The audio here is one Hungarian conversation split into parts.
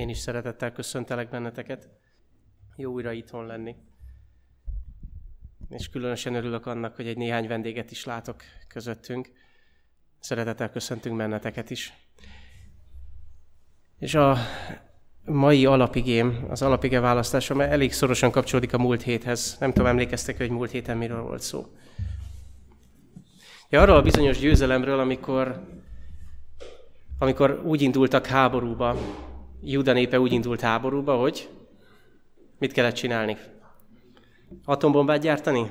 Én is szeretettel köszöntelek benneteket. Jó újra itthon lenni. És különösen örülök annak, hogy egy néhány vendéget is látok közöttünk. Szeretettel köszöntünk benneteket is. És a mai alapigém, az alapige választásom elég szorosan kapcsolódik a múlt héthez. Nem tudom, emlékeztek, hogy múlt héten miről volt szó. Ja, arról a bizonyos győzelemről, amikor, amikor úgy indultak háborúba, Júda népe úgy indult háborúba, hogy mit kellett csinálni? Atombombát gyártani?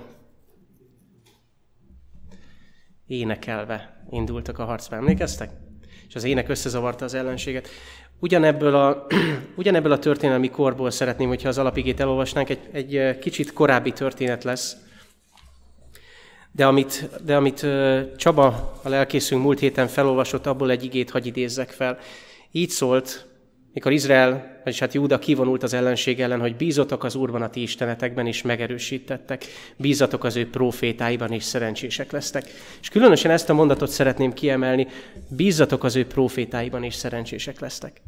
Énekelve indultak a harcba, emlékeztek? És az ének összezavarta az ellenséget. Ugyanebből a, ugyanebből a történelmi korból szeretném, hogyha az alapigét elolvasnánk, egy, egy kicsit korábbi történet lesz, de amit, de amit Csaba, a lelkészünk múlt héten felolvasott, abból egy igét hagy idézzek fel. Így szólt mikor Izrael, vagyis hát Júda kivonult az ellenség ellen, hogy bízotok az Úrban a ti istenetekben, és megerősítettek, bízatok az ő profétáiban, és szerencsések lesztek. És különösen ezt a mondatot szeretném kiemelni, bízatok az ő profétáiban, és szerencsések lesztek.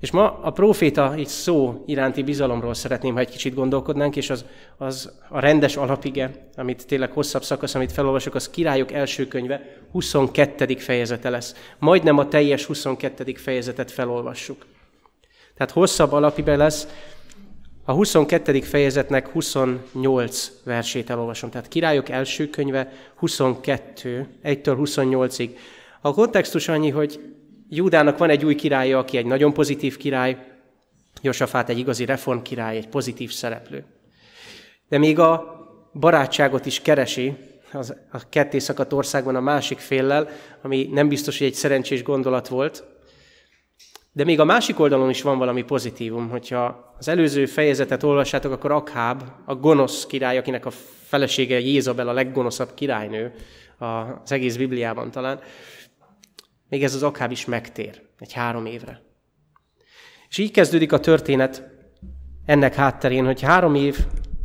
És ma a proféta így szó iránti bizalomról szeretném, ha egy kicsit gondolkodnánk, és az, az a rendes alapige, amit tényleg hosszabb szakasz, amit felolvasok, az királyok első könyve, 22. fejezete lesz. Majdnem a teljes 22. fejezetet felolvassuk. Tehát hosszabb alapibe lesz. A 22. fejezetnek 28 versét elolvasom. Tehát Királyok első könyve 22, 1-től 28-ig. A kontextus annyi, hogy Júdának van egy új királya, aki egy nagyon pozitív király, Josafát egy igazi reform király, egy pozitív szereplő. De még a barátságot is keresi az, a ketté szakadt országban a másik féllel, ami nem biztos, hogy egy szerencsés gondolat volt, de még a másik oldalon is van valami pozitívum, hogyha az előző fejezetet olvassátok, akkor Akháb, a gonosz király, akinek a felesége Jézabel a leggonoszabb királynő az egész Bibliában talán, még ez az Akháb is megtér egy három évre. És így kezdődik a történet ennek hátterén, hogy három év,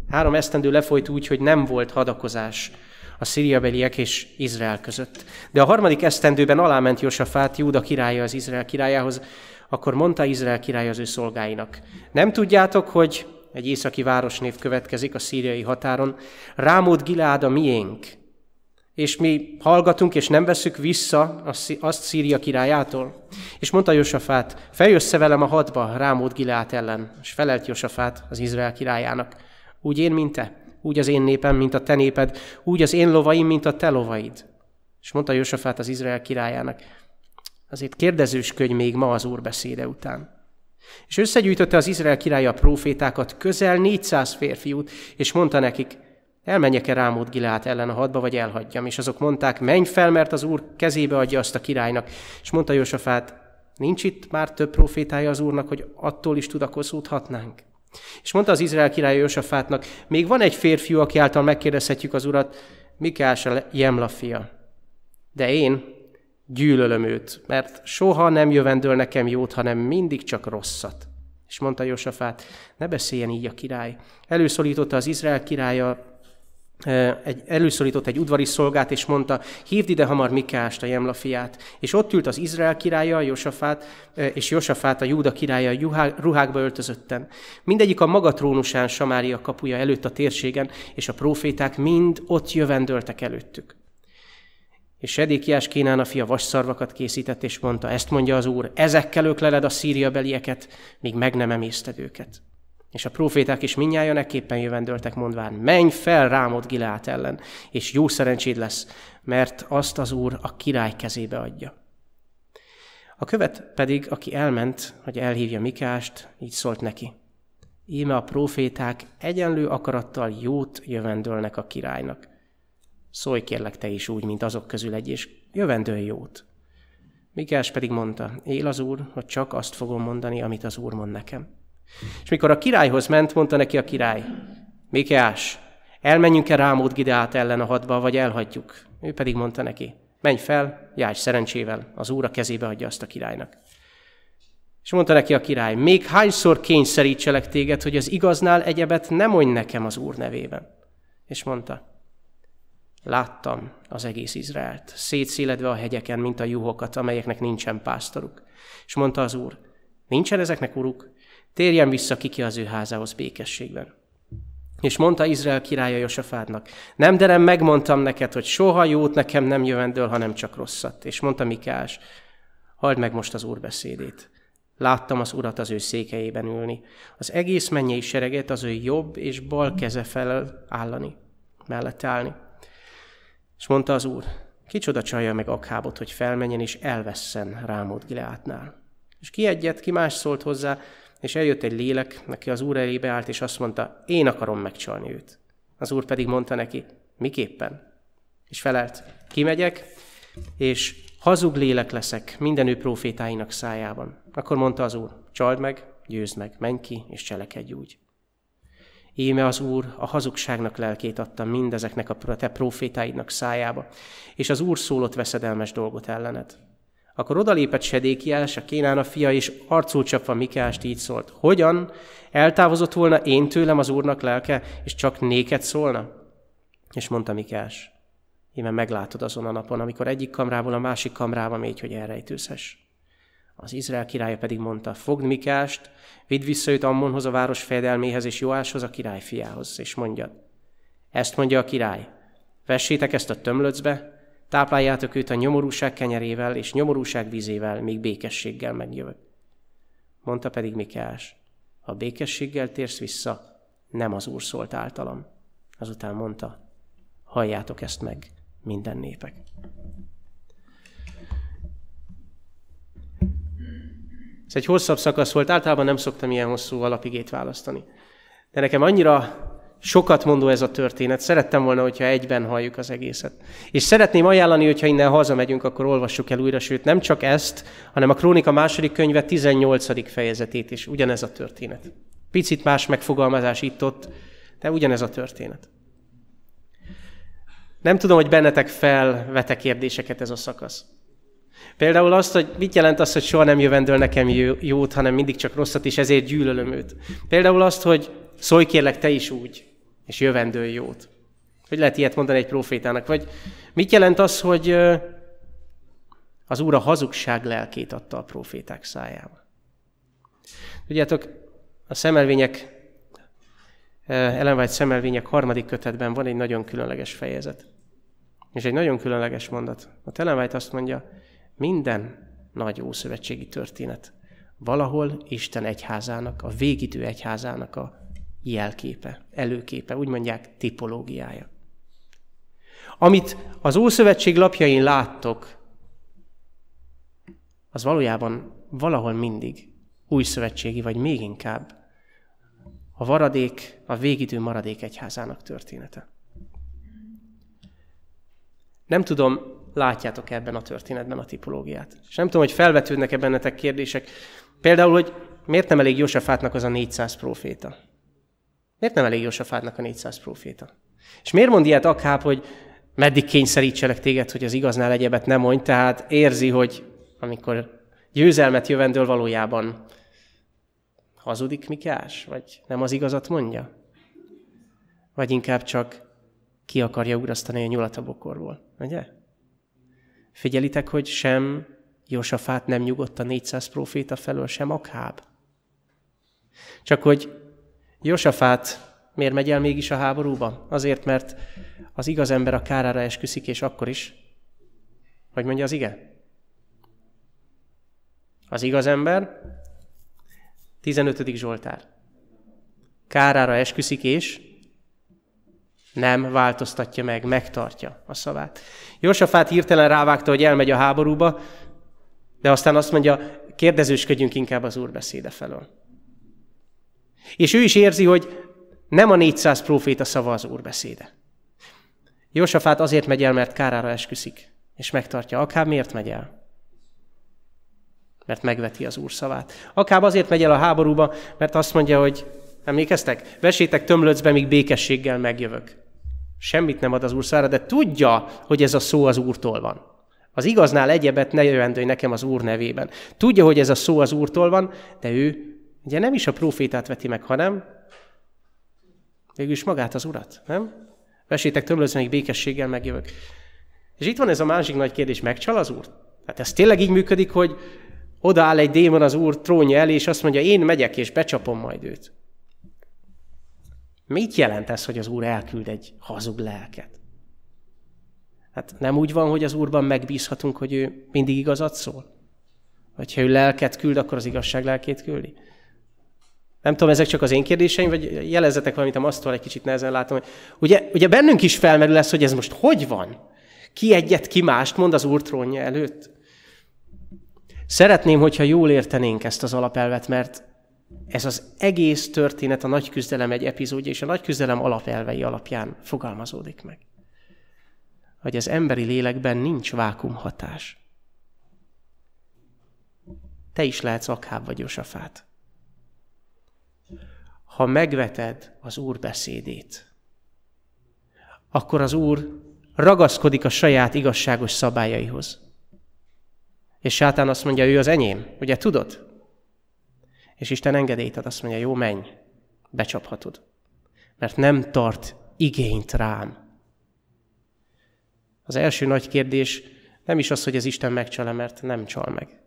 három esztendő lefolyt úgy, hogy nem volt hadakozás a szíriabeliek és Izrael között. De a harmadik esztendőben aláment Josafát, Júda királya az Izrael királyához, akkor mondta Izrael király az ő szolgáinak. Nem tudjátok, hogy egy északi városnév következik a szíriai határon, Rámód Gilád a miénk, és mi hallgatunk, és nem veszük vissza azt Szíria királyától. És mondta Josafát, feljössze velem a hadba Rámód Gilát ellen. És felelt Josafát az Izrael királyának. Úgy én, mint te, úgy az én népem, mint a te néped, úgy az én lovaim, mint a te lovaid. És mondta Josafát az Izrael királyának, Azért kérdezősködj még ma az Úr beszéde után. És összegyűjtötte az Izrael királya a profétákat, közel 400 férfiút, és mondta nekik, elmenjek-e Rámód Gilát ellen a hadba, vagy elhagyjam. És azok mondták, menj fel, mert az Úr kezébe adja azt a királynak. És mondta Jósafát, nincs itt már több profétája az Úrnak, hogy attól is tudakozódhatnánk. És mondta az Izrael király Jósafátnak, még van egy férfiú, aki által megkérdezhetjük az Urat, Mikás a Jemla fia. De én, gyűlölöm őt, mert soha nem jövendől nekem jót, hanem mindig csak rosszat. És mondta Josafát, ne beszéljen így a király. Előszólította az Izrael királya, egy, előszólított egy udvari szolgát, és mondta, hívd ide hamar Mikást, a Jemla fiát. És ott ült az Izrael királya, Josafát, és Josafát, a Júda királya, ruhákba öltözötten. Mindegyik a maga trónusán Samária kapuja előtt a térségen, és a proféták mind ott jövendöltek előttük. És Sedékiás Kénán a fia vasszarvakat készített, és mondta, ezt mondja az Úr, ezekkel ökleled a szíria belieket, míg meg nem emészted őket. És a proféták is minnyáján ekképpen jövendöltek, mondván, menj fel Rámod Gilát ellen, és jó szerencséd lesz, mert azt az Úr a király kezébe adja. A követ pedig, aki elment, hogy elhívja Mikást, így szólt neki. Íme a proféták egyenlő akarattal jót jövendölnek a királynak. Szólj kérlek te is úgy, mint azok közül egy, és jövendő jót. Mikás pedig mondta, él az úr, hogy csak azt fogom mondani, amit az úr mond nekem. És mikor a királyhoz ment, mondta neki a király, Mikás, elmenjünk-e Rámód Gideát ellen a hadba, vagy elhagyjuk? Ő pedig mondta neki, menj fel, járj szerencsével, az úr a kezébe adja azt a királynak. És mondta neki a király, még hányszor kényszerítselek téged, hogy az igaznál egyebet nem mondj nekem az úr nevében. És mondta, Láttam az egész Izraelt, szétszéledve a hegyeken, mint a juhokat, amelyeknek nincsen pásztoruk. És mondta az Úr, Nincsen ezeknek uruk? Térjen vissza kiki az ő házához békességben. És mondta Izrael királya Josafádnak, nem derem, megmondtam neked, hogy soha jót nekem nem jövendől, hanem csak rosszat. És mondta Mikás, halld meg most az úr beszédét. Láttam az urat az ő székeiben ülni, az egész mennyei sereget az ő jobb és bal keze felel állani, mellett állni. És mondta az úr, kicsoda csalja meg Akhábot, hogy felmenjen és elvesszen Rámót Gileátnál. És ki egyet, ki más szólt hozzá, és eljött egy lélek, neki az úr elébe állt, és azt mondta, én akarom megcsalni őt. Az úr pedig mondta neki, miképpen? És felelt, kimegyek, és hazug lélek leszek minden ő profétáinak szájában. Akkor mondta az úr, csald meg, győzd meg, menj ki, és cselekedj úgy. Íme az Úr a hazugságnak lelkét adta mindezeknek a te profétáidnak szájába, és az Úr szólott veszedelmes dolgot ellened. Akkor odalépett Sedékiás, a Kénán a fia, és arcul csapva Mikást így szólt. Hogyan? Eltávozott volna én tőlem az Úrnak lelke, és csak néked szólna? És mondta Mikás, íme meglátod azon a napon, amikor egyik kamrából a másik kamrába mégy, hogy elrejtőzhess. Az Izrael királya pedig mondta, fogd Mikást, vidd vissza őt Ammonhoz, a város fejedelméhez és Joáshoz, a király fiához, és mondja, ezt mondja a király, vessétek ezt a tömlöcbe, tápláljátok őt a nyomorúság kenyerével és nyomorúság vízével, míg békességgel megjövök. Mondta pedig Mikás, ha békességgel térsz vissza, nem az Úr szólt általam. Azután mondta, halljátok ezt meg, minden népek. Ez egy hosszabb szakasz volt, általában nem szoktam ilyen hosszú alapigét választani. De nekem annyira sokat mondó ez a történet, szerettem volna, hogyha egyben halljuk az egészet. És szeretném ajánlani, hogyha innen hazamegyünk, akkor olvassuk el újra, sőt nem csak ezt, hanem a Krónika második könyve 18. fejezetét is, ugyanez a történet. Picit más megfogalmazás itt-ott, de ugyanez a történet. Nem tudom, hogy bennetek felvete kérdéseket ez a szakasz. Például azt, hogy mit jelent az, hogy soha nem jövendől nekem jót, hanem mindig csak rosszat, és ezért gyűlölöm őt. Például azt, hogy szólj kérlek te is úgy, és jövendől jót. Hogy lehet ilyet mondani egy profétának? Vagy mit jelent az, hogy az Úr a hazugság lelkét adta a proféták szájába? Tudjátok, a szemelvények, Ellen White szemelvények harmadik kötetben van egy nagyon különleges fejezet. És egy nagyon különleges mondat. A Ellen White azt mondja, minden nagy ószövetségi történet valahol Isten egyházának, a végidő egyházának a jelképe, előképe, úgy mondják tipológiája. Amit az Ószövetség lapjain láttok, az valójában valahol mindig új szövetségi, vagy még inkább a varadék, a végidő maradék egyházának története. Nem tudom, látjátok ebben a történetben a tipológiát. És nem tudom, hogy felvetődnek-e bennetek kérdések. Például, hogy miért nem elég Jósafátnak az a 400 proféta? Miért nem elég Jósafátnak a 400 proféta? És miért mond ilyet Akháb, hogy meddig kényszerítselek téged, hogy az igaznál egyebet nem mondj, tehát érzi, hogy amikor győzelmet jövendől valójában hazudik Mikás, vagy nem az igazat mondja? Vagy inkább csak ki akarja ugrasztani a nyulat a bokorból, ugye? Figyelitek, hogy sem Jósafát nem nyugodt a 400 proféta felől, sem Akháb. Csak hogy Jósafát miért megy el mégis a háborúba? Azért, mert az igaz ember a kárára esküszik, és akkor is. Hogy mondja az ige? Az igaz ember, 15. Zsoltár. Kárára esküszik, és nem változtatja meg, megtartja a szavát. Jósafát hirtelen rávágta, hogy elmegy a háborúba, de aztán azt mondja, kérdezősködjünk inkább az Úr beszéde felől. És ő is érzi, hogy nem a 400 proféta szava az Úr beszéde. Jósafát azért megy el, mert kárára esküszik, és megtartja. Akár miért megy el? Mert megveti az Úr szavát. Akár azért megy el a háborúba, mert azt mondja, hogy emlékeztek? Vesétek tömlöcbe, míg békességgel megjövök. Semmit nem ad az Úr szára, de tudja, hogy ez a szó az Úrtól van. Az igaznál egyebet ne jövendőj nekem az Úr nevében. Tudja, hogy ez a szó az Úrtól van, de ő ugye nem is a profétát veti meg, hanem végülis magát az Urat, nem? Vesétek tömlözve, még békességgel megjövök. És itt van ez a másik nagy kérdés, megcsal az Úr? Hát ez tényleg így működik, hogy Odaáll egy démon az úr trónja elé, és azt mondja, én megyek, és becsapom majd őt. Mit jelent ez, hogy az úr elküld egy hazug lelket? Hát nem úgy van, hogy az úrban megbízhatunk, hogy ő mindig igazat szól? Vagy ha ő lelket küld, akkor az igazság lelkét küldi? Nem tudom, ezek csak az én kérdéseim, vagy jelezzetek valamit, a asztal egy kicsit nehezen látom. Hogy ugye, ugye bennünk is felmerül lesz, hogy ez most hogy van? Ki egyet, ki mást mond az úr trónja előtt? Szeretném, hogyha jól értenénk ezt az alapelvet, mert ez az egész történet a nagy küzdelem egy epizódja, és a nagy küzdelem alapelvei alapján fogalmazódik meg. Hogy az emberi lélekben nincs vákumhatás. Te is lehetsz akhább vagy Josafát. Ha megveted az Úr beszédét, akkor az Úr ragaszkodik a saját igazságos szabályaihoz. És sátán azt mondja, ő az enyém, ugye tudod? És Isten engedélyt ad, azt mondja, jó, menj, becsaphatod. Mert nem tart igényt rám. Az első nagy kérdés nem is az, hogy az Isten megcsal mert nem csal meg.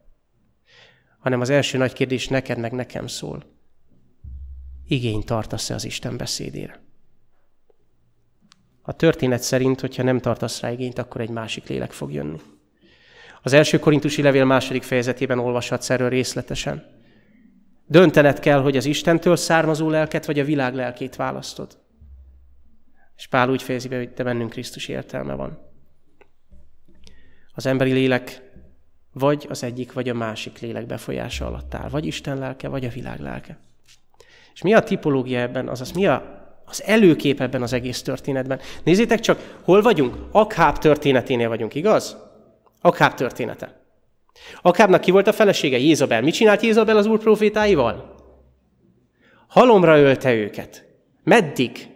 Hanem az első nagy kérdés neked meg nekem szól. Igényt tartasz-e az Isten beszédére? A történet szerint, hogyha nem tartasz rá igényt, akkor egy másik lélek fog jönni. Az első korintusi levél második fejezetében olvashatsz erről részletesen. Döntened kell, hogy az Istentől származó lelket, vagy a világ lelkét választod. És Pál úgy fejezi be, hogy te bennünk Krisztus értelme van. Az emberi lélek vagy az egyik, vagy a másik lélek befolyása alatt áll. Vagy Isten lelke, vagy a világ lelke. És mi a tipológia ebben, azaz mi a, az előkép ebben az egész történetben? Nézzétek csak, hol vagyunk? Akháb történeténél vagyunk, igaz? Akháb története. Akábnak ki volt a felesége? Jézabel. Mit csinált Jézabel az úr profétáival? Halomra ölte őket. Meddig?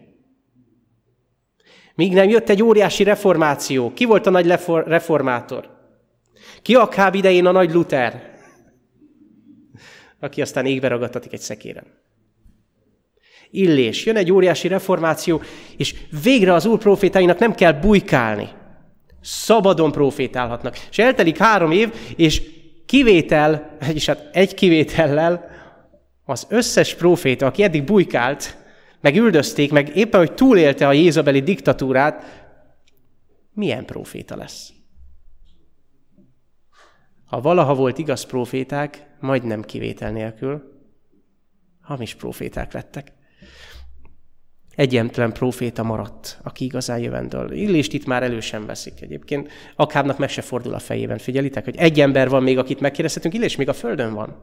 Míg nem jött egy óriási reformáció. Ki volt a nagy reformátor? Ki Akáb idején a nagy Luther? Aki aztán égbe ragadtatik egy szekéren. Illés. Jön egy óriási reformáció, és végre az úr profétáinak nem kell bujkálni. Szabadon profétálhatnak. És eltelik három év, és kivétel, vagyis hát egy kivétellel az összes proféta, aki eddig bujkált, meg üldözték, meg éppen, hogy túlélte a Jézabeli diktatúrát, milyen proféta lesz? Ha valaha volt igaz proféták, majdnem kivétel nélkül, hamis proféták lettek egyetlen proféta maradt, aki igazán jövendől. Illést itt már elő sem veszik egyébként. Akábnak meg se fordul a fejében. Figyelitek, hogy egy ember van még, akit megkérdezhetünk, Illés még a földön van.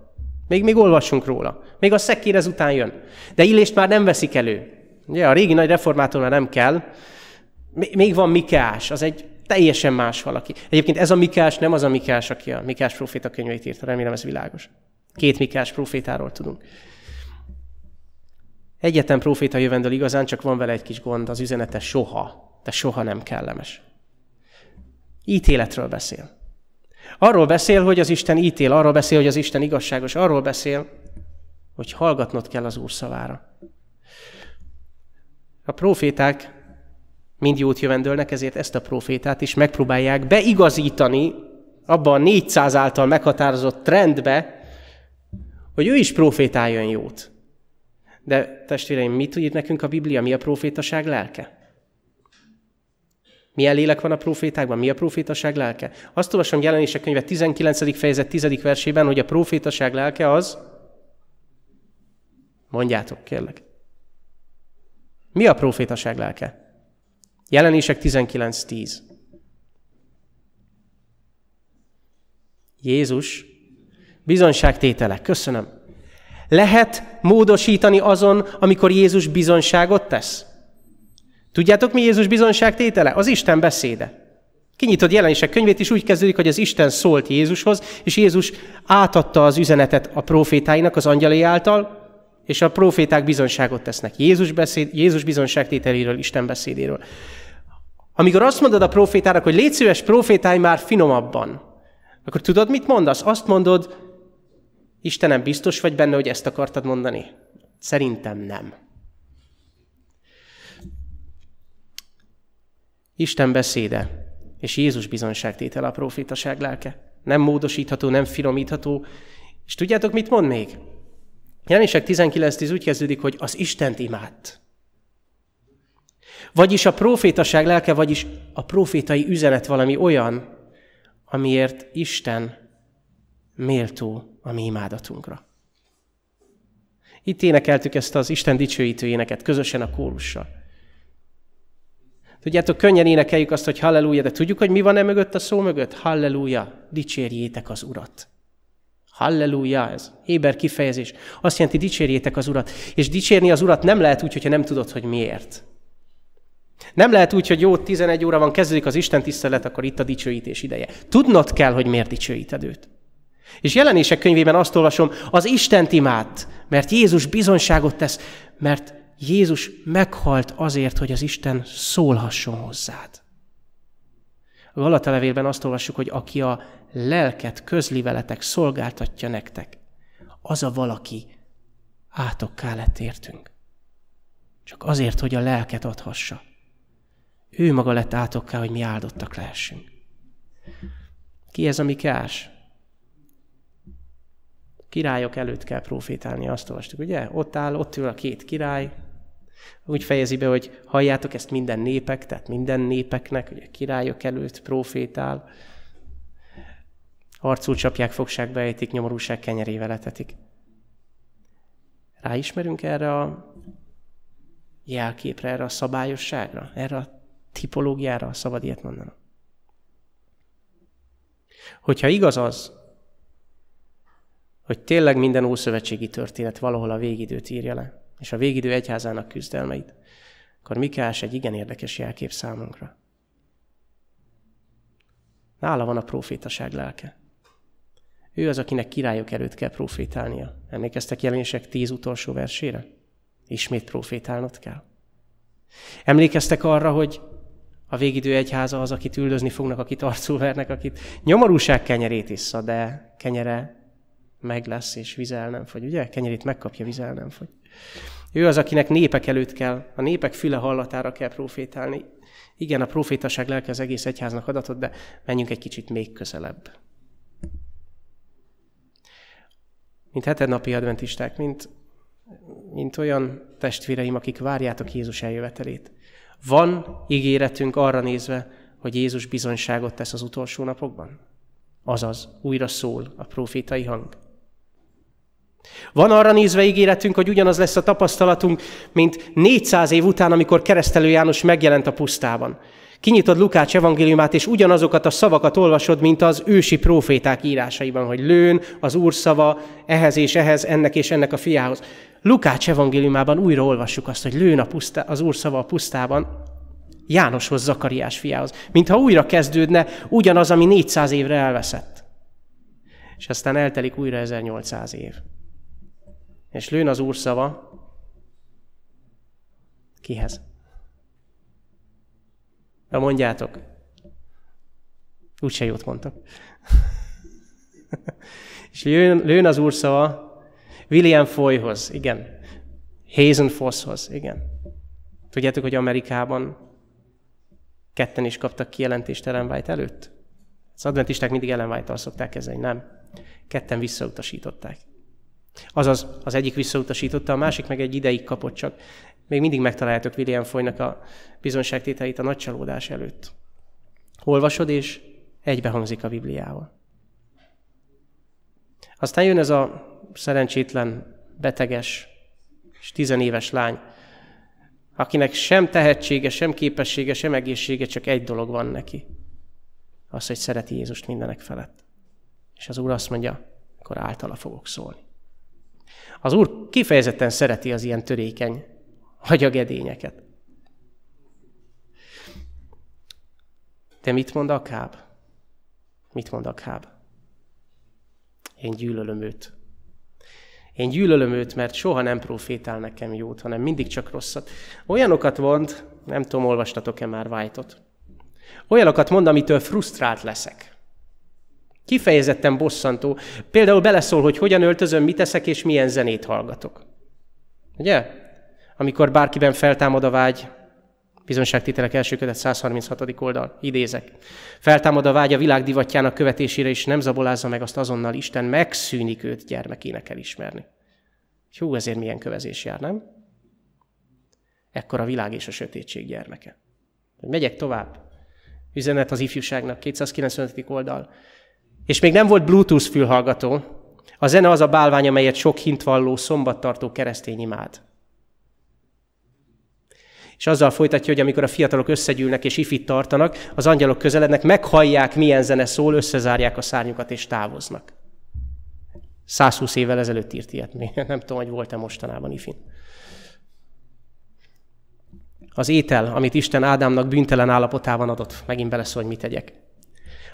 Még, még olvassunk róla. Még a szekér ezután jön. De Illést már nem veszik elő. Ugye, a régi nagy reformátor nem kell. Még van Mikás, az egy teljesen más valaki. Egyébként ez a Mikás nem az a Mikás, aki a Mikás proféta könyveit írta, remélem ez világos. Két Mikás profétáról tudunk. Egyetlen proféta jövendől igazán, csak van vele egy kis gond, az üzenete soha, de soha nem kellemes. Ítéletről beszél. Arról beszél, hogy az Isten ítél, arról beszél, hogy az Isten igazságos, arról beszél, hogy hallgatnod kell az Úr szavára. A proféták mind jót jövendőlnek, ezért ezt a profétát is megpróbálják beigazítani abba a 400 által meghatározott trendbe, hogy ő is profétáljon jót. De testvéreim, mit ír nekünk a Biblia? Mi a profétaság lelke? Milyen lélek van a profétákban? Mi a profétaság lelke? Azt olvasom jelenések könyve 19. fejezet 10. versében, hogy a profétaság lelke az... Mondjátok, kérlek. Mi a profétaság lelke? Jelenések 19.10. Jézus bizonságtétele. Köszönöm. Lehet módosítani azon, amikor Jézus bizonságot tesz? Tudjátok, mi Jézus bizonságtétele? Az Isten beszéde. Kinyitod jelenések könyvét, és úgy kezdődik, hogy az Isten szólt Jézushoz, és Jézus átadta az üzenetet a profétáinak, az angyalai által, és a proféták bizonságot tesznek. Jézus, beszéd, Jézus bizonságtételéről, Isten beszédéről. Amikor azt mondod a profétának, hogy légy szíves, profétálj már finomabban, akkor tudod, mit mondasz? Azt mondod, Istenem, biztos vagy benne, hogy ezt akartad mondani? Szerintem nem. Isten beszéde és Jézus bizonságtétel a profétaság lelke. nem módosítható, nem finomítható. És tudjátok, mit mond még? Jelenések 19.10 úgy kezdődik, hogy az Istent imádt. Vagyis a profétaság lelke, vagyis a profétai üzenet valami olyan, amiért Isten méltó a mi imádatunkra. Itt énekeltük ezt az Isten dicsőítő éneket, közösen a kórussal. Tudjátok, könnyen énekeljük azt, hogy halleluja, de tudjuk, hogy mi van e mögött a szó mögött? Halleluja, dicsérjétek az Urat. Halleluja, ez éber kifejezés. Azt jelenti, dicsérjétek az Urat. És dicsérni az Urat nem lehet úgy, hogyha nem tudod, hogy miért. Nem lehet úgy, hogy jó, 11 óra van, kezdődik az Isten tisztelet, akkor itt a dicsőítés ideje. Tudnod kell, hogy miért dicsőíted őt. És jelenések könyvében azt olvasom, az Istent imád, mert Jézus bizonyságot tesz, mert Jézus meghalt azért, hogy az Isten szólhasson hozzád. A Galata levélben azt olvassuk, hogy aki a lelket közli veletek, szolgáltatja nektek, az a valaki átokká lett értünk. Csak azért, hogy a lelket adhassa. Ő maga lett átokká, hogy mi áldottak lehessünk. Ki ez a Mikás? Királyok előtt kell profétálni, azt olvastuk, ugye? Ott áll, ott ül a két király, úgy fejezi be, hogy halljátok ezt minden népek, tehát minden népeknek, ugye királyok előtt profétál, arcul csapják, fogságba ejtik, nyomorúság kenyerével etetik. Ráismerünk erre a jelképre, erre a szabályosságra, erre a tipológiára, szabad ilyet mondanom. Hogyha igaz az, hogy tényleg minden ószövetségi történet valahol a végidőt írja le, és a végidő egyházának küzdelmeit, akkor Mikás egy igen érdekes jelkép számunkra. Nála van a profétaság lelke. Ő az, akinek királyok előtt kell profétálnia. Emlékeztek jelenések tíz utolsó versére? Ismét profétálnod kell. Emlékeztek arra, hogy a végidő egyháza az, akit üldözni fognak, akit arcul vernek, akit nyomorúság kenyerét issza, de kenyere meg lesz, és vizel nem fogy, ugye? Kenyerét megkapja, vizel nem fogy. Ő az, akinek népek előtt kell, a népek füle hallatára kell profétálni. Igen, a profétaság lelke az egész egyháznak adatot, de menjünk egy kicsit még közelebb. Mint hetednapi adventisták, mint, mint olyan testvéreim, akik várjátok Jézus eljövetelét. Van ígéretünk arra nézve, hogy Jézus bizonyságot tesz az utolsó napokban? Azaz, újra szól a profétai hang. Van arra nézve ígéretünk, hogy ugyanaz lesz a tapasztalatunk, mint 400 év után, amikor keresztelő János megjelent a pusztában. Kinyitod Lukács evangéliumát, és ugyanazokat a szavakat olvasod, mint az ősi proféták írásaiban, hogy lőn, az Úr szava, ehhez és ehhez, ennek és ennek a fiához. Lukács evangéliumában újra olvassuk azt, hogy lőn a pusztá, az Úr szava a pusztában, Jánoshoz, Zakariás fiához. Mintha újra kezdődne ugyanaz, ami 400 évre elveszett. És aztán eltelik újra 1800 év. És lőn az Úr szava kihez? Na mondjátok. Úgyse jót mondtak. és lőn, lőn az Úr szava William Foyhoz, igen. Hazen Fosshoz, igen. Tudjátok, hogy Amerikában ketten is kaptak kijelentést Ellen White előtt? Az adventisták mindig Ellen White-tal szokták kezelni, nem. Ketten visszautasították. Azaz, az egyik visszautasította, a másik meg egy ideig kapott csak. Még mindig megtaláljátok William Foynak a bizonságtételeit a nagy csalódás előtt. Olvasod, és egybehangzik a Bibliával. Aztán jön ez a szerencsétlen, beteges és tizenéves lány, akinek sem tehetsége, sem képessége, sem egészsége, csak egy dolog van neki. Az, hogy szereti Jézust mindenek felett. És az Úr azt mondja, akkor általa fogok szólni. Az Úr kifejezetten szereti az ilyen törékeny hagyagedényeket. De mit mond Akáb? Mit mond Akáb? Én gyűlölöm őt. Én gyűlölöm őt, mert soha nem profétál nekem jót, hanem mindig csak rosszat. Olyanokat mond, nem tudom, olvastatok-e már White-ot. Olyanokat mond, amitől frusztrált leszek. Kifejezetten bosszantó. Például beleszól, hogy hogyan öltözöm, mit teszek és milyen zenét hallgatok. Ugye? Amikor bárkiben feltámad a vágy, Bizonyságtételek első kötet 136. oldal. Idézek. Feltámad a vágya világ divatjának követésére, és nem zabolázza meg azt azonnal Isten, megszűnik őt gyermekének elismerni. Hú, ezért milyen kövezés jár, nem? Ekkor a világ és a sötétség gyermeke. Megyek tovább. Üzenet az ifjúságnak, 295. oldal. És még nem volt Bluetooth fülhallgató. A zene az a bálvány, amelyet sok hintvalló, szombattartó keresztény imád. És azzal folytatja, hogy amikor a fiatalok összegyűlnek és ifit tartanak, az angyalok közelednek, meghallják, milyen zene szól, összezárják a szárnyukat és távoznak. 120 évvel ezelőtt írt ilyet még. Nem tudom, hogy volt-e mostanában ifin. Az étel, amit Isten Ádámnak bűntelen állapotában adott, megint beleszól, hogy mit tegyek.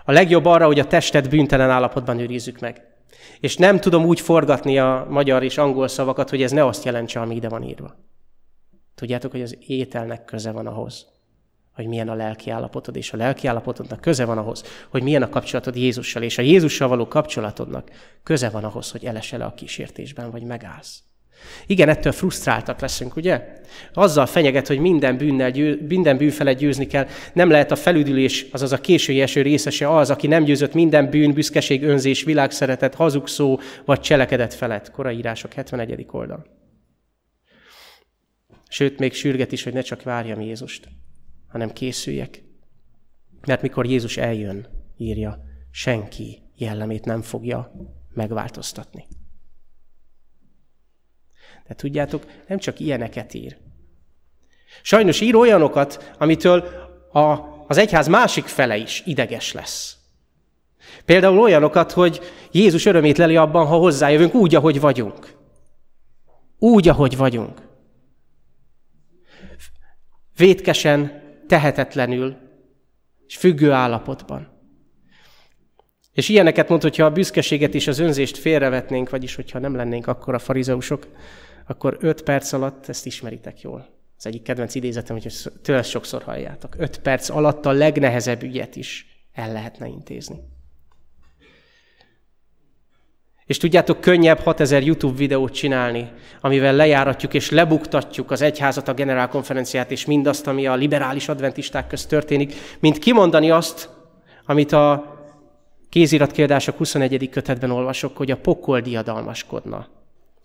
A legjobb arra, hogy a testet bűntelen állapotban őrizzük meg. És nem tudom úgy forgatni a magyar és angol szavakat, hogy ez ne azt jelentse, ami ide van írva. Tudjátok, hogy az ételnek köze van ahhoz, hogy milyen a lelki állapotod, és a lelki állapotodnak köze van ahhoz, hogy milyen a kapcsolatod Jézussal, és a Jézussal való kapcsolatodnak köze van ahhoz, hogy elesel a kísértésben, vagy megállsz. Igen, ettől frusztráltak leszünk, ugye? Azzal fenyeget, hogy minden, bűnnel, győ, minden bűn felett győzni kell. Nem lehet a felüdülés, azaz a késői eső részese az, aki nem győzött minden bűn, büszkeség, önzés, világszeretet, hazugszó vagy cselekedet felett. Koraírások 71. oldal. Sőt, még sürget is, hogy ne csak várjam Jézust, hanem készüljek. Mert mikor Jézus eljön, írja, senki jellemét nem fogja megváltoztatni. De tudjátok, nem csak ilyeneket ír. Sajnos ír olyanokat, amitől a, az egyház másik fele is ideges lesz. Például olyanokat, hogy Jézus örömét leli abban, ha hozzájövünk úgy, ahogy vagyunk. Úgy, ahogy vagyunk. Vétkesen, tehetetlenül, és függő állapotban. És ilyeneket mond, hogyha a büszkeséget és az önzést félrevetnénk, vagyis hogyha nem lennénk akkor a farizeusok, akkor öt perc alatt, ezt ismeritek jól. Az egyik kedvenc idézetem, hogy tőle sokszor halljátok. Öt perc alatt a legnehezebb ügyet is el lehetne intézni. És tudjátok, könnyebb 6000 YouTube videót csinálni, amivel lejáratjuk és lebuktatjuk az egyházat, a generálkonferenciát és mindazt, ami a liberális adventisták közt történik, mint kimondani azt, amit a kéziratkiadások 21. kötetben olvasok, hogy a pokol diadalmaskodna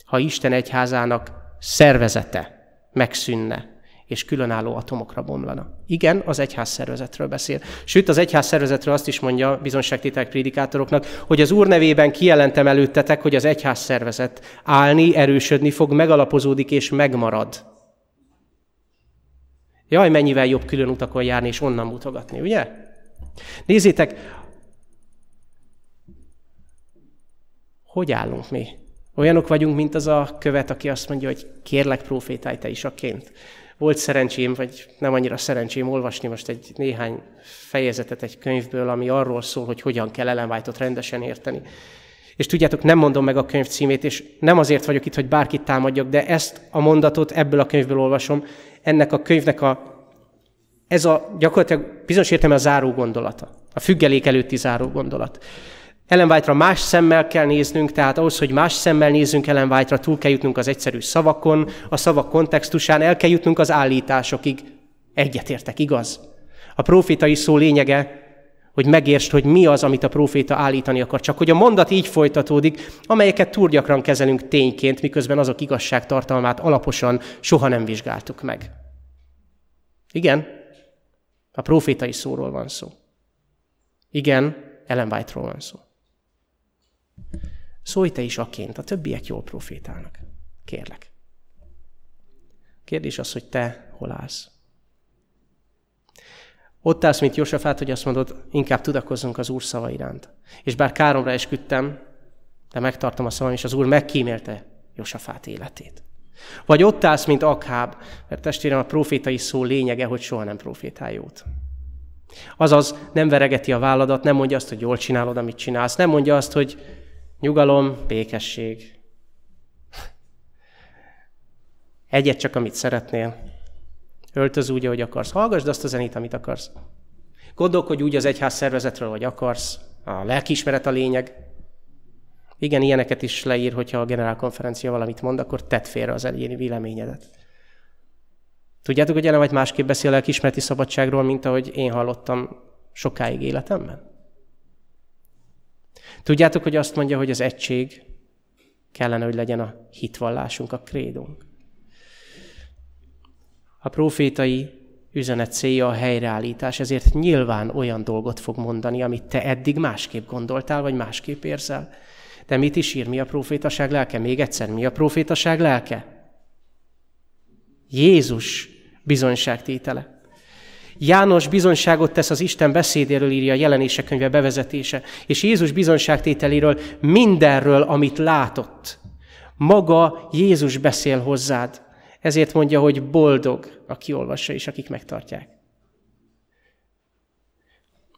ha Isten egyházának szervezete megszűnne, és különálló atomokra bomlana. Igen, az egyház szervezetről beszél. Sőt, az egyház szervezetről azt is mondja bizonságtételek prédikátoroknak, hogy az Úr nevében kijelentem előttetek, hogy az egyház szervezet állni, erősödni fog, megalapozódik és megmarad. Jaj, mennyivel jobb külön utakon járni és onnan mutogatni, ugye? Nézzétek, hogy állunk mi? Olyanok vagyunk, mint az a követ, aki azt mondja, hogy kérlek, profétálj te is aként. Volt szerencsém, vagy nem annyira szerencsém olvasni most egy néhány fejezetet egy könyvből, ami arról szól, hogy hogyan kell Ellen White-ot rendesen érteni. És tudjátok, nem mondom meg a könyv címét, és nem azért vagyok itt, hogy bárkit támadjak, de ezt a mondatot ebből a könyvből olvasom. Ennek a könyvnek a, ez a gyakorlatilag bizonyos értelme a záró gondolata. A függelék előtti záró gondolat. Ellen White-ra más szemmel kell néznünk, tehát ahhoz, hogy más szemmel nézzünk Ellen White-ra, túl kell jutnunk az egyszerű szavakon, a szavak kontextusán, el kell jutnunk az állításokig. Egyetértek, igaz? A profétai szó lényege, hogy megértsd, hogy mi az, amit a proféta állítani akar. Csak hogy a mondat így folytatódik, amelyeket túl gyakran kezelünk tényként, miközben azok igazságtartalmát alaposan soha nem vizsgáltuk meg. Igen, a profétai szóról van szó. Igen, Ellen White-ról van szó. Szólj te is aként, a többiek jól profétálnak. Kérlek. Kérdés az, hogy te hol állsz. Ott állsz, mint Jósafát, hogy azt mondod, inkább tudakozzunk az Úr szava iránt. És bár káromra esküdtem, de megtartom a szavam, és az Úr megkímélte Jósafát életét. Vagy ott állsz, mint Akháb, mert testvérem a profétai szó lényege, hogy soha nem profétál jót. Azaz nem veregeti a válladat, nem mondja azt, hogy jól csinálod, amit csinálsz, nem mondja azt, hogy Nyugalom, békesség. Egyet csak, amit szeretnél. Öltöz úgy, ahogy akarsz. Hallgassd azt a zenét, amit akarsz. Gondolkodj úgy az egyház szervezetről, hogy akarsz. A lelkiismeret a lényeg. Igen, ilyeneket is leír, hogyha a generálkonferencia valamit mond, akkor tedd félre az egyéni véleményedet. Tudjátok, hogy Ellen vagy másképp beszél a kismereti szabadságról, mint ahogy én hallottam sokáig életemben? Tudjátok, hogy azt mondja, hogy az egység kellene, hogy legyen a hitvallásunk, a krédunk. A profétai üzenet célja a helyreállítás, ezért nyilván olyan dolgot fog mondani, amit te eddig másképp gondoltál, vagy másképp érzel. De mit is ír? Mi a profétaság lelke? Még egyszer, mi a profétaság lelke? Jézus bizonyságtétele. János bizonyságot tesz az Isten beszédéről, írja a jelenések könyve bevezetése, és Jézus bizonyságtételéről mindenről, amit látott. Maga Jézus beszél hozzád. Ezért mondja, hogy boldog, aki olvassa és akik megtartják.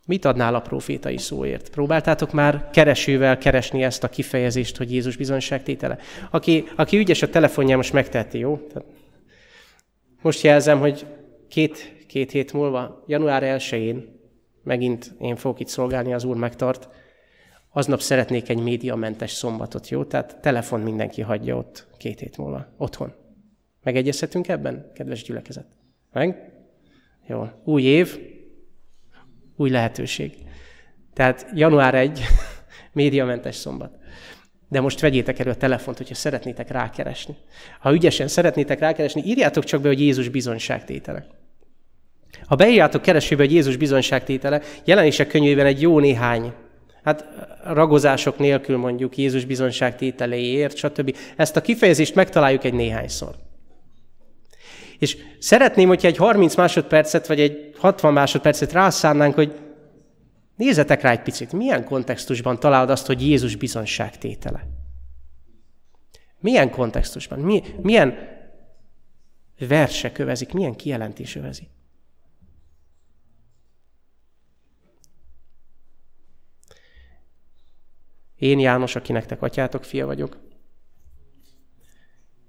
Mit adnál a profétai szóért? Próbáltátok már keresővel keresni ezt a kifejezést, hogy Jézus bizonyságtétele? Aki, aki ügyes a telefonján, most megteheti, jó? Most jelzem, hogy két, két hét múlva, január 1-én, megint én fogok itt szolgálni, az Úr megtart, aznap szeretnék egy médiamentes szombatot, jó? Tehát telefon mindenki hagyja ott két hét múlva, otthon. Megegyezhetünk ebben, kedves gyülekezet? Meg? Jó. Új év, új lehetőség. Tehát január 1, médiamentes szombat. De most vegyétek elő a telefont, hogyha szeretnétek rákeresni. Ha ügyesen szeretnétek rákeresni, írjátok csak be, hogy Jézus bizonyságtétele. Ha beírjátok keresőbe, hogy Jézus bizonyságtétele, jelenések könyvében egy jó néhány, hát ragozások nélkül mondjuk Jézus bizonyságtételéért, stb. Ezt a kifejezést megtaláljuk egy néhányszor. És szeretném, hogyha egy 30 másodpercet, vagy egy 60 másodpercet rászánnánk, hogy nézzetek rá egy picit, milyen kontextusban találod azt, hogy Jézus bizonságtétele? Milyen kontextusban? Mi, milyen verse kövezik, milyen kijelentés övezi? Én János, aki nektek atyátok fia vagyok,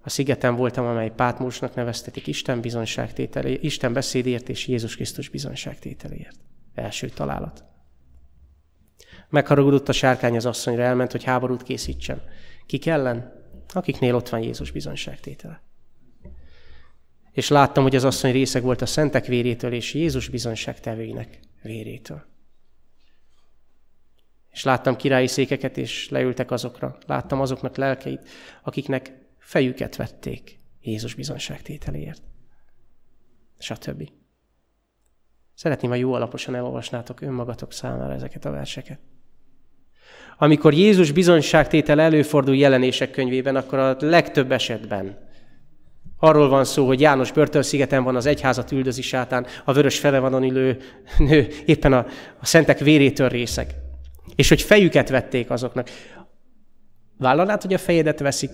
a szigeten voltam, amely Pátmósnak neveztetik Isten bizonyságtételé, Isten beszédért és Jézus Krisztus bizonyságtételéért. Első találat. Megharagudott a sárkány az asszonyra, elment, hogy háborút készítsen. Kik ellen? Akiknél ott van Jézus bizonyságtétele. És láttam, hogy az asszony részeg volt a szentek vérétől és Jézus bizonyságtevőinek vérétől. És láttam királyi székeket, és leültek azokra. Láttam azoknak lelkeit, akiknek fejüket vették Jézus bizonságtételéért. Stb. Szeretném, ha jó alaposan elolvasnátok önmagatok számára ezeket a verseket. Amikor Jézus bizonyságtétel előfordul jelenések könyvében, akkor a legtöbb esetben arról van szó, hogy János börtönszigeten van, az egyházat üldözi sátán, a vörös felevanon ülő nő éppen a, a szentek vérétől részek. És hogy fejüket vették azoknak. Vállalnád, hogy a fejedet veszik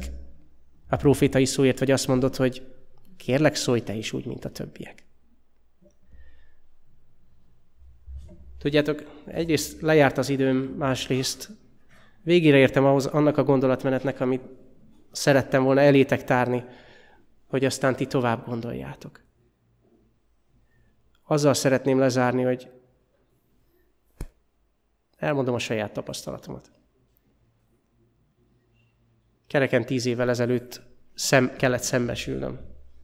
a profétai szóért, vagy azt mondod, hogy kérlek, szólj te is úgy, mint a többiek. Tudjátok, egyrészt lejárt az időm, másrészt végére értem ahhoz annak a gondolatmenetnek, amit szerettem volna elétek tárni, hogy aztán ti tovább gondoljátok. Azzal szeretném lezárni, hogy elmondom a saját tapasztalatomat. Kereken tíz évvel ezelőtt szem, kellett szembesülnöm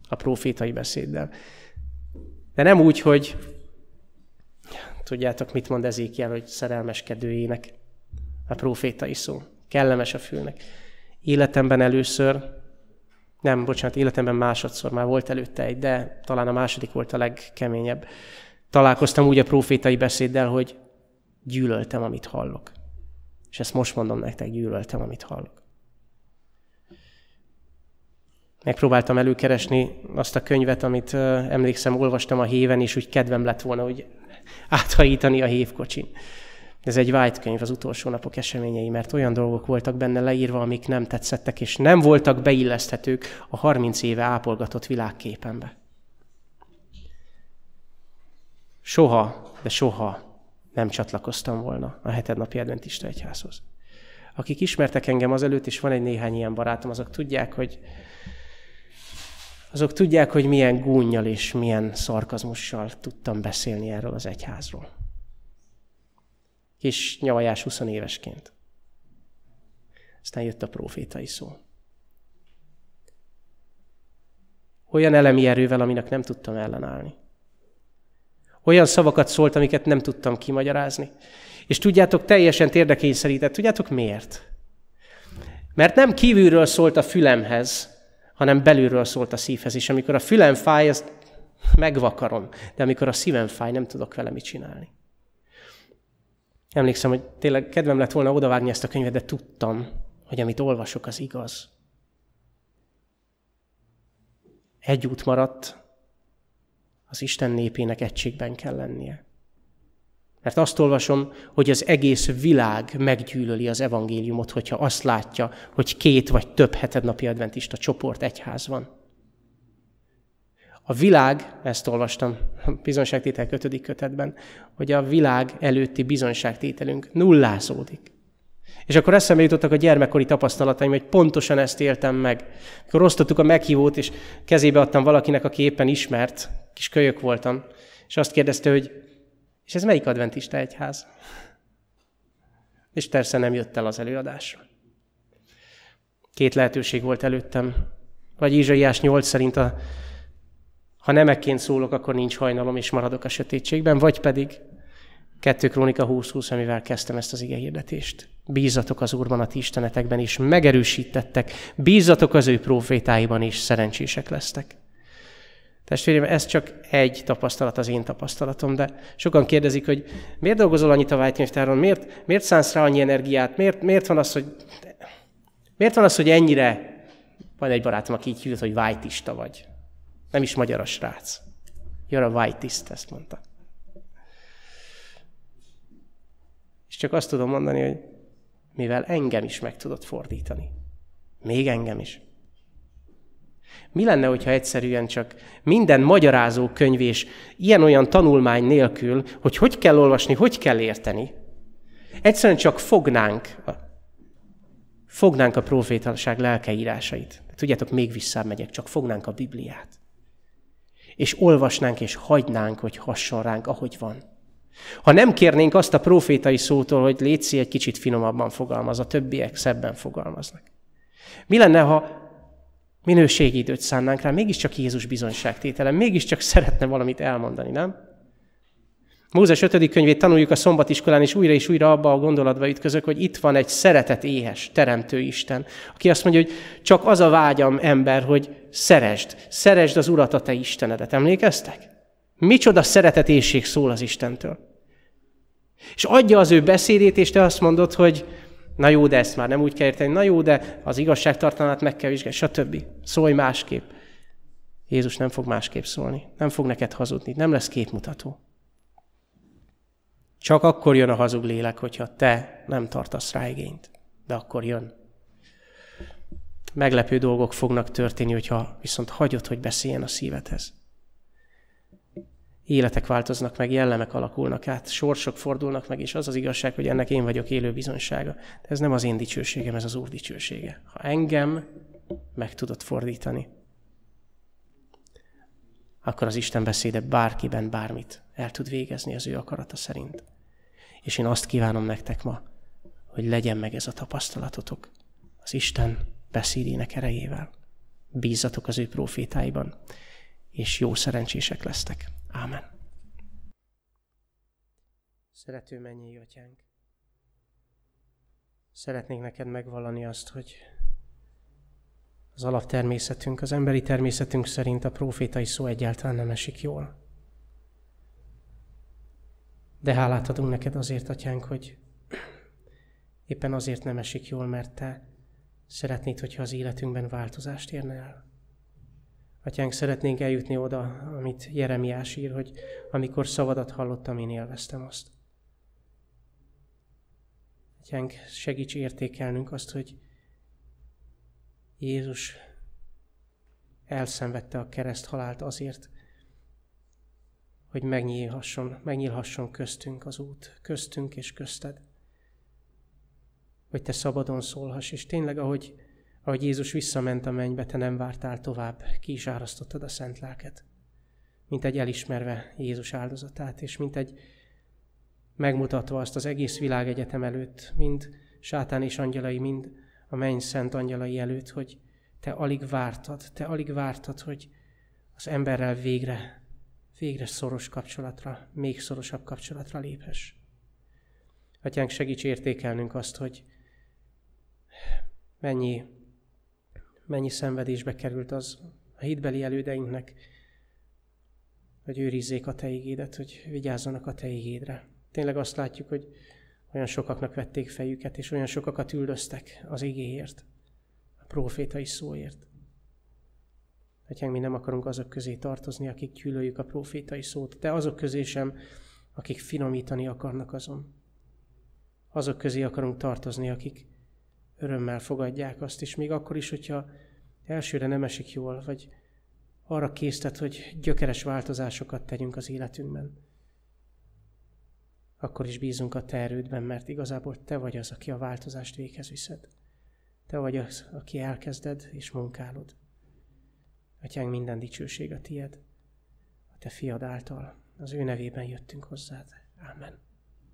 a profétai beszéddel. De nem úgy, hogy tudjátok, mit mond Ezékiel, hogy szerelmeskedő ének a profétai szó. Kellemes a fülnek. Életemben először, nem, bocsánat, életemben másodszor már volt előtte egy, de talán a második volt a legkeményebb. Találkoztam úgy a profétai beszéddel, hogy gyűlöltem, amit hallok. És ezt most mondom nektek, gyűlöltem, amit hallok. Megpróbáltam előkeresni azt a könyvet, amit emlékszem, olvastam a héven, és úgy kedvem lett volna, hogy áthajítani a hévkocsin. Ez egy white könyv, az utolsó napok eseményei, mert olyan dolgok voltak benne leírva, amik nem tetszettek, és nem voltak beilleszthetők a 30 éve ápolgatott világképembe. Soha, de soha nem csatlakoztam volna a hetednapi adventista egyházhoz. Akik ismertek engem azelőtt, és van egy néhány ilyen barátom, azok tudják, hogy azok tudják, hogy milyen gúnyjal és milyen szarkazmussal tudtam beszélni erről az egyházról. Kis nyavajás 20 évesként. Aztán jött a profétai szó. Olyan elemi erővel, aminek nem tudtam ellenállni. Olyan szavakat szólt, amiket nem tudtam kimagyarázni. És tudjátok, teljesen érdekényszerített. Tudjátok miért? Mert nem kívülről szólt a fülemhez, hanem belülről szólt a szívhez. És amikor a fülem fáj, azt megvakarom. De amikor a szívem fáj, nem tudok vele mit csinálni. Emlékszem, hogy tényleg kedvem lett volna odavágni ezt a könyvet, de tudtam, hogy amit olvasok, az igaz. Egy út maradt, az Isten népének egységben kell lennie. Mert azt olvasom, hogy az egész világ meggyűlöli az evangéliumot, hogyha azt látja, hogy két vagy több hetednapi adventista csoport egyház van. A világ, ezt olvastam a bizonságtétel kötödik kötetben, hogy a világ előtti bizonságtételünk nullázódik. És akkor eszembe jutottak a gyermekkori tapasztalataim, hogy pontosan ezt éltem meg. Akkor osztottuk a meghívót, és kezébe adtam valakinek, aki éppen ismert, kis kölyök voltam, és azt kérdezte, hogy és ez melyik adventista egyház? És persze nem jött el az előadásra. Két lehetőség volt előttem. Vagy Izsaiás 8 szerint, a, ha nemekként szólok, akkor nincs hajnalom, és maradok a sötétségben, vagy pedig 2 Krónika 20-20, amivel kezdtem ezt az ige hirdetést. Bízatok az Úrban, a ti istenetekben, és megerősítettek. Bízatok az ő profétáiban, és szerencsések lesztek. Testvérem, ez csak egy tapasztalat, az én tapasztalatom, de sokan kérdezik, hogy miért dolgozol annyit a vágykönyvtáron, miért, miért szánsz rá annyi energiát, miért, miért, van az, hogy, miért van az, hogy ennyire, van egy barátom, aki így hívott, hogy vájtista vagy. Nem is magyar a srác. You're a vájtiszt, ezt mondta. És csak azt tudom mondani, hogy mivel engem is meg tudod fordítani. Még engem is. Mi lenne, hogyha egyszerűen csak minden magyarázó könyv és ilyen-olyan tanulmány nélkül, hogy hogy kell olvasni, hogy kell érteni, egyszerűen csak fognánk, fognánk a profétaság lelkeírásait. Tudjátok, még visszamegyek, csak fognánk a Bibliát. És olvasnánk és hagynánk, hogy hasson ránk, ahogy van. Ha nem kérnénk azt a profétai szótól, hogy létszi egy kicsit finomabban fogalmaz, a többiek szebben fogalmaznak. Mi lenne, ha minőségi időt szánnánk rá, mégiscsak Jézus bizonyságtétele, mégiscsak szeretne valamit elmondani, nem? Mózes 5. könyvét tanuljuk a szombatiskolán, és újra és újra abba a gondolatba ütközök, hogy itt van egy szeretet éhes, teremtő Isten, aki azt mondja, hogy csak az a vágyam ember, hogy szeresd, szeresd az Urat, a te Istenedet. Emlékeztek? Micsoda szeretetéség szól az Istentől. És adja az ő beszédét, és te azt mondod, hogy Na jó, de ezt már nem úgy kell érteni. Na jó, de az igazságtartalmát meg kell vizsgálni, stb. Szólj másképp. Jézus nem fog másképp szólni. Nem fog neked hazudni. Nem lesz képmutató. Csak akkor jön a hazug lélek, hogyha te nem tartasz rá igényt. De akkor jön. Meglepő dolgok fognak történni, hogyha viszont hagyod, hogy beszéljen a szívedhez. Életek változnak meg, jellemek alakulnak át, sorsok fordulnak meg, és az az igazság, hogy ennek én vagyok élő bizonysága. De ez nem az én dicsőségem, ez az Úr dicsősége. Ha engem meg tudod fordítani, akkor az Isten beszéde bárkiben bármit el tud végezni az ő akarata szerint. És én azt kívánom nektek ma, hogy legyen meg ez a tapasztalatotok az Isten beszédének erejével. Bízzatok az ő profétáiban, és jó szerencsések lesztek. Ámen. Szerető mennyi atyánk, szeretnék neked megvallani azt, hogy az alaptermészetünk, az emberi természetünk szerint a profétai szó egyáltalán nem esik jól. De hálát adunk neked azért, atyánk, hogy éppen azért nem esik jól, mert te szeretnéd, hogyha az életünkben változást érne el. Atyánk, szeretnénk eljutni oda, amit Jeremiás ír, hogy amikor szavadat hallottam, én élveztem azt. Atyánk, segíts értékelnünk azt, hogy Jézus elszenvedte a kereszt halált azért, hogy megnyílhasson, megnyílhasson köztünk az út, köztünk és közted. Hogy te szabadon szólhass, és tényleg, ahogy ahogy Jézus visszament a mennybe, te nem vártál tovább, ki is árasztottad a szent lelket. Mint egy elismerve Jézus áldozatát, és mint egy megmutatva azt az egész világ egyetem előtt, mind sátán és angyalai, mind a menny szent angyalai előtt, hogy te alig vártad, te alig vártad, hogy az emberrel végre, végre szoros kapcsolatra, még szorosabb kapcsolatra léphess. Atyánk, segíts értékelnünk azt, hogy mennyi, mennyi szenvedésbe került az a hitbeli elődeinknek, hogy őrizzék a Te igédet, hogy vigyázzanak a Te igédre. Tényleg azt látjuk, hogy olyan sokaknak vették fejüket, és olyan sokakat üldöztek az igéért, a profétai szóért. Atyánk, mi nem akarunk azok közé tartozni, akik gyűlöljük a profétai szót, de azok közé sem, akik finomítani akarnak azon. Azok közé akarunk tartozni, akik örömmel fogadják azt is, még akkor is, hogyha elsőre nem esik jól, vagy arra késztet, hogy gyökeres változásokat tegyünk az életünkben. Akkor is bízunk a te erődben, mert igazából te vagy az, aki a változást véghez viszed. Te vagy az, aki elkezded és munkálod. Atyánk, minden dicsőség a tied, a te fiad által. Az ő nevében jöttünk hozzád. Amen.